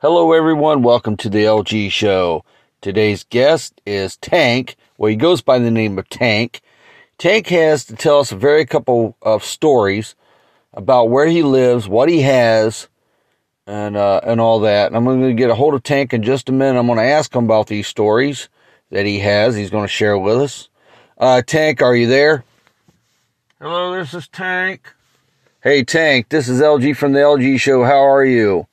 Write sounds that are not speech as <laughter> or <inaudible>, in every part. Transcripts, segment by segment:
Hello, everyone. Welcome to the LG Show. Today's guest is Tank. Well, he goes by the name of Tank. Tank has to tell us a very couple of stories about where he lives, what he has, and uh, and all that. And I'm going to get a hold of Tank in just a minute. I'm going to ask him about these stories that he has. He's going to share with us. Uh, Tank, are you there? Hello, this is Tank. Hey, Tank. This is LG from the LG Show. How are you?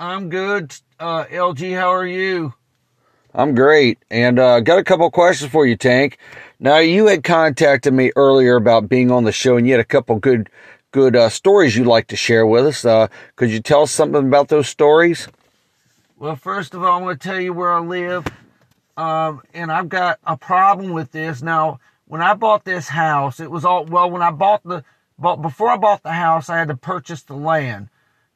I'm good. Uh, LG, how are you? I'm great. And uh, got a couple questions for you, Tank. Now, you had contacted me earlier about being on the show, and you had a couple good good uh, stories you'd like to share with us. Uh, could you tell us something about those stories? Well, first of all, I'm going to tell you where I live. Um, and I've got a problem with this. Now, when I bought this house, it was all, well, when I bought the, but before I bought the house, I had to purchase the land.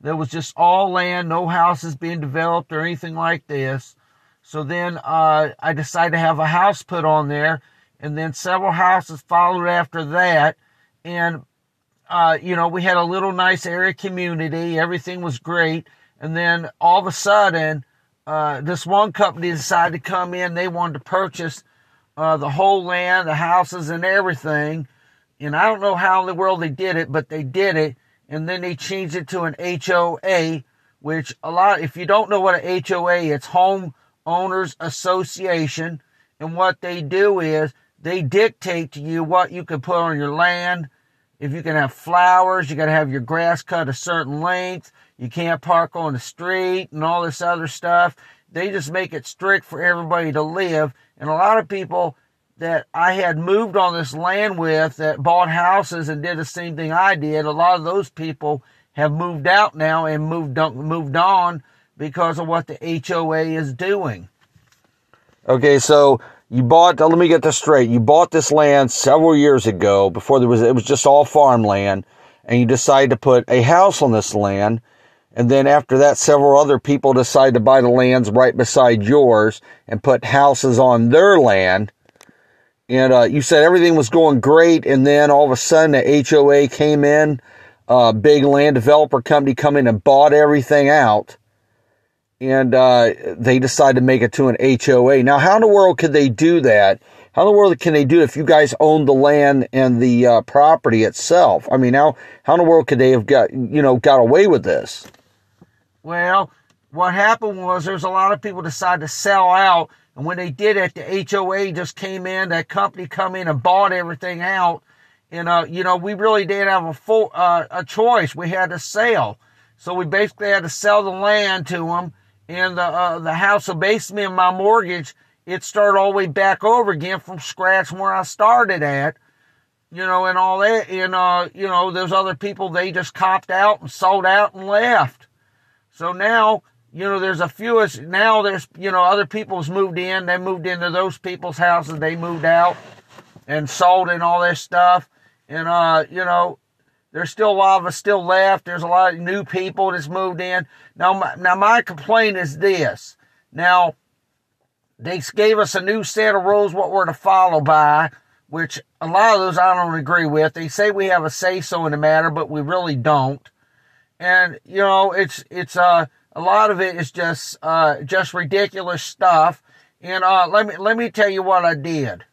There was just all land, no houses being developed or anything like this. So then uh, I decided to have a house put on there, and then several houses followed after that. And uh, you know, we had a little nice area community. Everything was great. And then all of a sudden, uh, this one company decided to come in. They wanted to purchase uh, the whole land, the houses, and everything. And I don't know how in the world they did it, but they did it and then they changed it to an HOA, which a lot, if you don't know what an HOA, it's Home Owners Association. And what they do is they dictate to you what you can put on your land. If you can have flowers, you got to have your grass cut a certain length. You can't park on the street and all this other stuff. They just make it strict for everybody to live. And a lot of people that I had moved on this land with that bought houses and did the same thing I did. A lot of those people have moved out now and moved on, moved on because of what the HOA is doing. Okay, so you bought. Let me get this straight. You bought this land several years ago before there was. It was just all farmland, and you decided to put a house on this land. And then after that, several other people decided to buy the lands right beside yours and put houses on their land and uh, you said everything was going great, and then all of a sudden the HOA came in, a uh, big land developer company come in and bought everything out, and uh, they decided to make it to an HOA. Now, how in the world could they do that? How in the world can they do it if you guys own the land and the uh, property itself? I mean, how how in the world could they have got you know got away with this? Well, what happened was there's a lot of people decided to sell out and when they did it, the HOA just came in, that company come in and bought everything out. And, uh, you know, we really didn't have a full, uh, a choice. We had to sell. So we basically had to sell the land to them and the, uh, the house. So basically my mortgage, it started all the way back over again from scratch where I started at you know, and all that. And, uh, you know, those other people, they just copped out and sold out and left. So now you know, there's a few, us now there's, you know, other people's moved in. They moved into those people's houses. They moved out and sold and all this stuff. And, uh, you know, there's still a lot of us still left. There's a lot of new people that's moved in. Now, my, now my complaint is this. Now, they gave us a new set of rules what we're to follow by, which a lot of those I don't agree with. They say we have a say so in the matter, but we really don't. And, you know, it's, it's, uh, a lot of it is just uh, just ridiculous stuff. And uh, let me let me tell you what I did.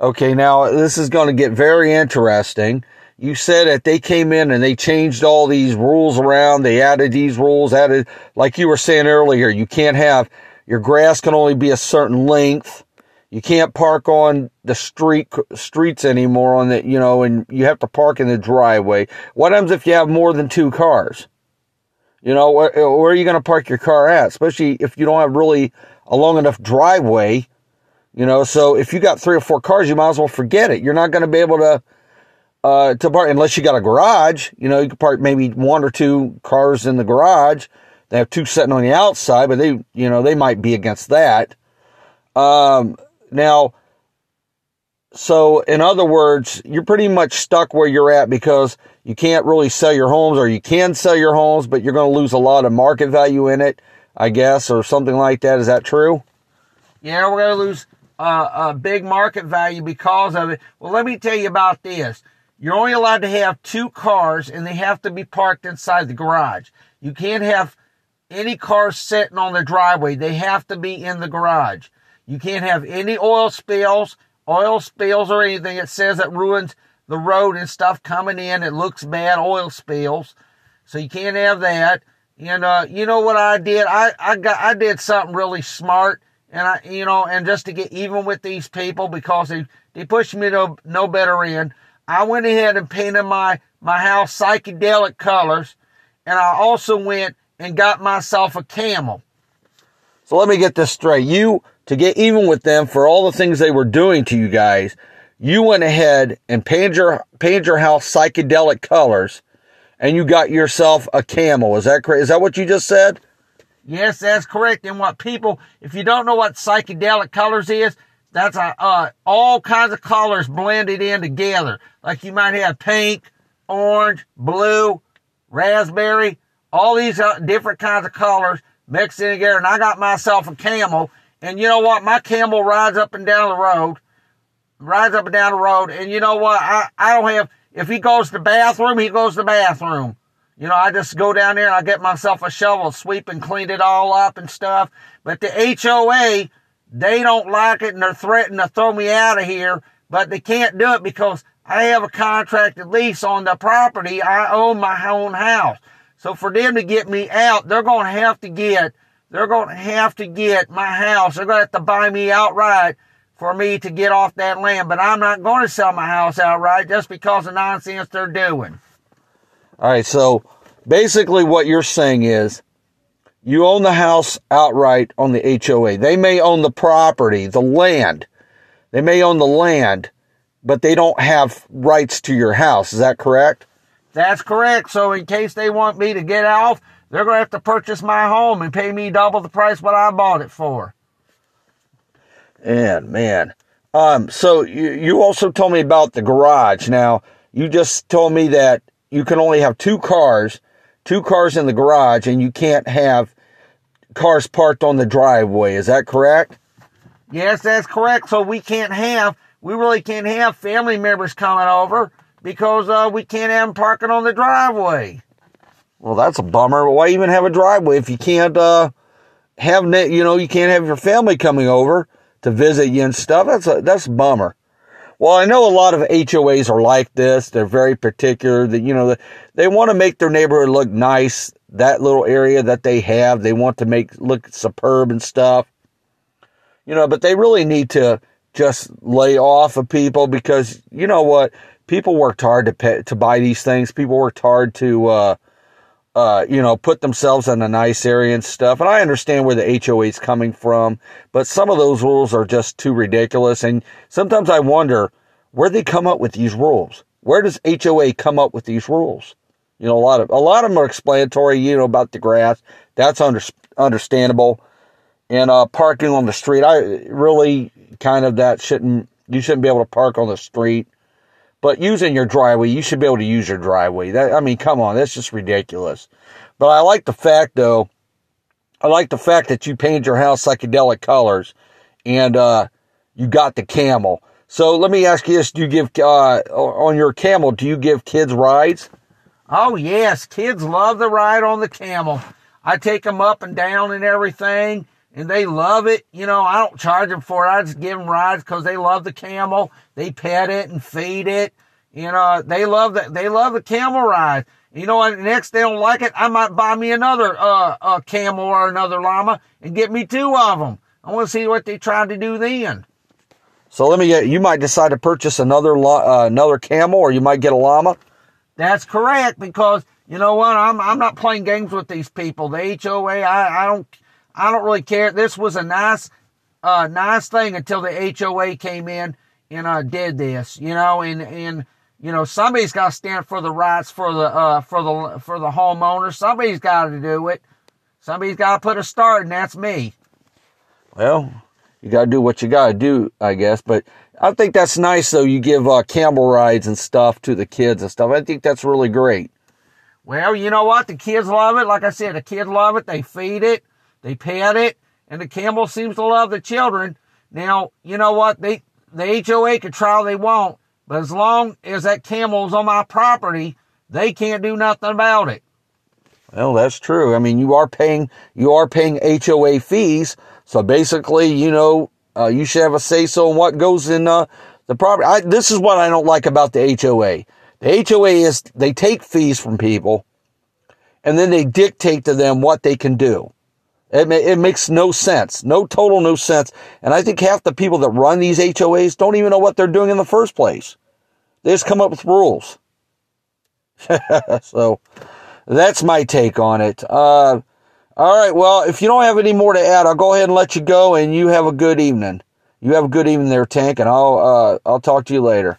Okay, now this is going to get very interesting. You said that they came in and they changed all these rules around. They added these rules, added, like you were saying earlier, you can't have, your grass can only be a certain length. You can't park on the street, streets anymore on the, you know, and you have to park in the driveway. What happens if you have more than two cars? You know, where, where are you going to park your car at? Especially if you don't have really a long enough driveway. You know, so if you got three or four cars, you might as well forget it. You're not going to be able to uh, to park unless you got a garage. You know, you can park maybe one or two cars in the garage. They have two sitting on the outside, but they, you know, they might be against that. Um, now, so in other words, you're pretty much stuck where you're at because you can't really sell your homes or you can sell your homes, but you're going to lose a lot of market value in it, I guess, or something like that. Is that true? Yeah, we're going to lose uh, a big market value because of it. Well, let me tell you about this. You're only allowed to have two cars and they have to be parked inside the garage. You can't have any cars sitting on the driveway. They have to be in the garage. You can't have any oil spills, oil spills or anything. It says it ruins the road and stuff coming in. It looks bad, oil spills. So you can't have that. And uh, you know what I did? I, I got I did something really smart and I you know, and just to get even with these people because they, they pushed me to no better end, I went ahead and painted my, my house psychedelic colors, and I also went and got myself a camel. So let me get this straight. You, to get even with them for all the things they were doing to you guys, you went ahead and painted your, painted your house psychedelic colors and you got yourself a camel. Is that correct? Is that what you just said? Yes, that's correct. And what people, if you don't know what psychedelic colors is, that's a, uh, all kinds of colors blended in together. Like you might have pink, orange, blue, raspberry, all these uh, different kinds of colors mixed in together. And I got myself a camel. And you know what? My camel rides up and down the road, rides up and down the road. And you know what? I, I don't have, if he goes to the bathroom, he goes to the bathroom. You know, I just go down there and I get myself a shovel, sweep and clean it all up and stuff. But the HOA, they don't like it and they're threatening to throw me out of here, but they can't do it because I have a contracted lease on the property. I own my own house. So for them to get me out, they're going to have to get, they're going to have to get my house. They're going to have to buy me outright for me to get off that land. But I'm not going to sell my house outright just because of nonsense they're doing. All right. So basically what you're saying is you own the house outright on the HOA. They may own the property, the land. They may own the land, but they don't have rights to your house. Is that correct? That's correct. So in case they want me to get off, they're going to have to purchase my home and pay me double the price what I bought it for. And man, um, so you, you also told me about the garage. Now you just told me that you can only have two cars, two cars in the garage, and you can't have cars parked on the driveway. Is that correct? Yes, that's correct. So we can't have, we really can't have family members coming over because uh, we can't have them parking on the driveway. Well, that's a bummer. Why even have a driveway if you can't uh, have, you know, you can't have your family coming over to visit you and stuff? That's a, that's a bummer. Well, I know a lot of HOAs are like this. They're very particular that, you know, they want to make their neighborhood look nice. That little area that they have, they want to make look superb and stuff. You know, but they really need to just lay off of people because you know what? People worked hard to pay, to buy these things. People worked hard to, uh, uh, you know, put themselves in a nice area and stuff. And I understand where the HOA is coming from, but some of those rules are just too ridiculous. And sometimes I wonder where they come up with these rules. Where does HOA come up with these rules? You know, a lot of a lot of them are explanatory. You know about the grass. That's under, understandable. And uh, parking on the street, I really kind of that shouldn't you shouldn't be able to park on the street. But using your driveway, you should be able to use your driveway. That I mean, come on, that's just ridiculous. But I like the fact though, I like the fact that you painted your house psychedelic colors and uh, you got the camel. So let me ask you this: Do you give uh, on your camel? Do you give kids rides? Oh yes, kids love the ride on the camel. I take them up and down and everything, and they love it. You know, I don't charge them for it. I just give them rides because they love the camel. They pet it and feed it. You know, they love that. They love the camel ride. You know, and next they don't like it, I might buy me another uh, uh camel or another llama and get me two of them. I want to see what they try to do then. So let me get. You might decide to purchase another uh, another camel, or you might get a llama. That's correct because you know what? I'm I'm not playing games with these people. The HOA, I, I don't I don't really care. This was a nice uh nice thing until the HOA came in and uh did this, you know, and and you know somebody's got to stand for the rights for the uh for the for the homeowner. Somebody's got to do it. Somebody's got to put a start, and that's me. Well, you got to do what you got to do, I guess. But I think that's nice, though. You give uh, camel rides and stuff to the kids and stuff. I think that's really great. Well, you know what? The kids love it. Like I said, the kids love it. They feed it, they pet it, and the camel seems to love the children. Now, you know what? They the HOA can try they want, but as long as that camel's on my property, they can't do nothing about it. Well, that's true. I mean, you are paying you are paying HOA fees, so basically, you know, uh, you should have a say so in what goes in uh, the property. I, this is what I don't like about the HOA. The HOA is they take fees from people, and then they dictate to them what they can do. It, it makes no sense, no total no sense. And I think half the people that run these HOAs don't even know what they're doing in the first place. They just come up with rules. <laughs> so that's my take on it. Uh, all right. Well, if you don't have any more to add, I'll go ahead and let you go, and you have a good evening. You have a good evening there, Tank, and I'll uh, I'll talk to you later.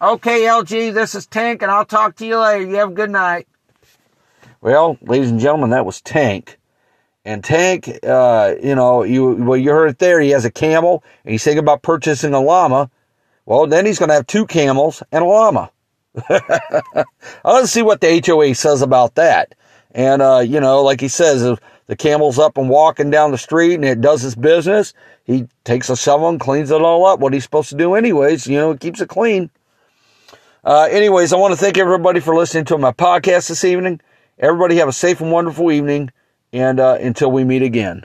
Okay, LG, this is Tank, and I'll talk to you later. You have a good night. Well, ladies and gentlemen, that was Tank. And Tank, uh, you know, you well, you heard it there. He has a camel, and he's thinking about purchasing a llama. Well, then he's going to have two camels and a llama. <laughs> Let's see what the HOA says about that. And, uh, you know, like he says, the camel's up and walking down the street and it does its business, he takes a shovel and cleans it all up. What he's supposed to do anyways, you know, it keeps it clean. Uh, anyways, I want to thank everybody for listening to my podcast this evening. Everybody have a safe and wonderful evening. And uh, until we meet again.